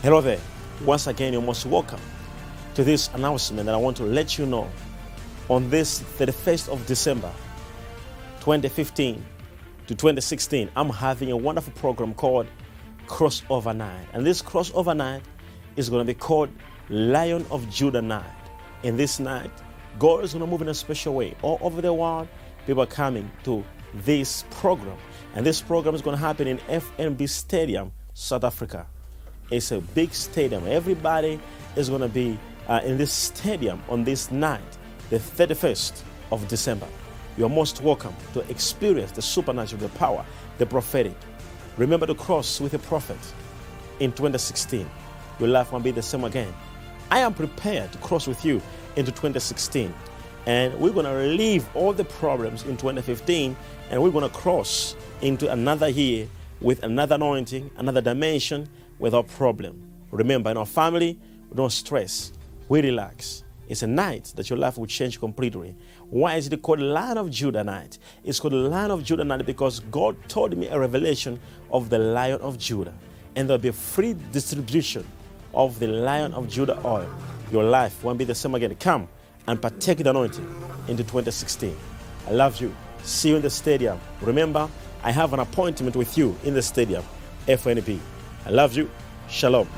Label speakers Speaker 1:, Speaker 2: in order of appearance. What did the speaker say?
Speaker 1: Hello there. Once again, you're most welcome to this announcement that I want to let you know on this 31st of December 2015 to 2016. I'm having a wonderful program called Crossover Night. And this crossover night is going to be called Lion of Judah Night. In this night, God is going to move in a special way. All over the world, people are coming to this program. And this program is going to happen in FNB Stadium, South Africa. It's a big stadium. Everybody is going to be uh, in this stadium on this night, the 31st of December. You are most welcome to experience the supernatural, the power, the prophetic. Remember to cross with a prophet in 2016. Your life won't be the same again. I am prepared to cross with you into 2016. And we're going to leave all the problems in 2015 and we're going to cross into another year with another anointing, another dimension, without problem. Remember, in our family, we don't stress, we relax. It's a night that your life will change completely. Why is it called Lion of Judah night? It's called Lion of Judah night because God told me a revelation of the Lion of Judah. And there'll be a free distribution of the Lion of Judah oil. Your life won't be the same again. Come and partake the anointing into 2016. I love you. See you in the stadium. Remember, I have an appointment with you in the stadium, FNB. I love you. Shalom.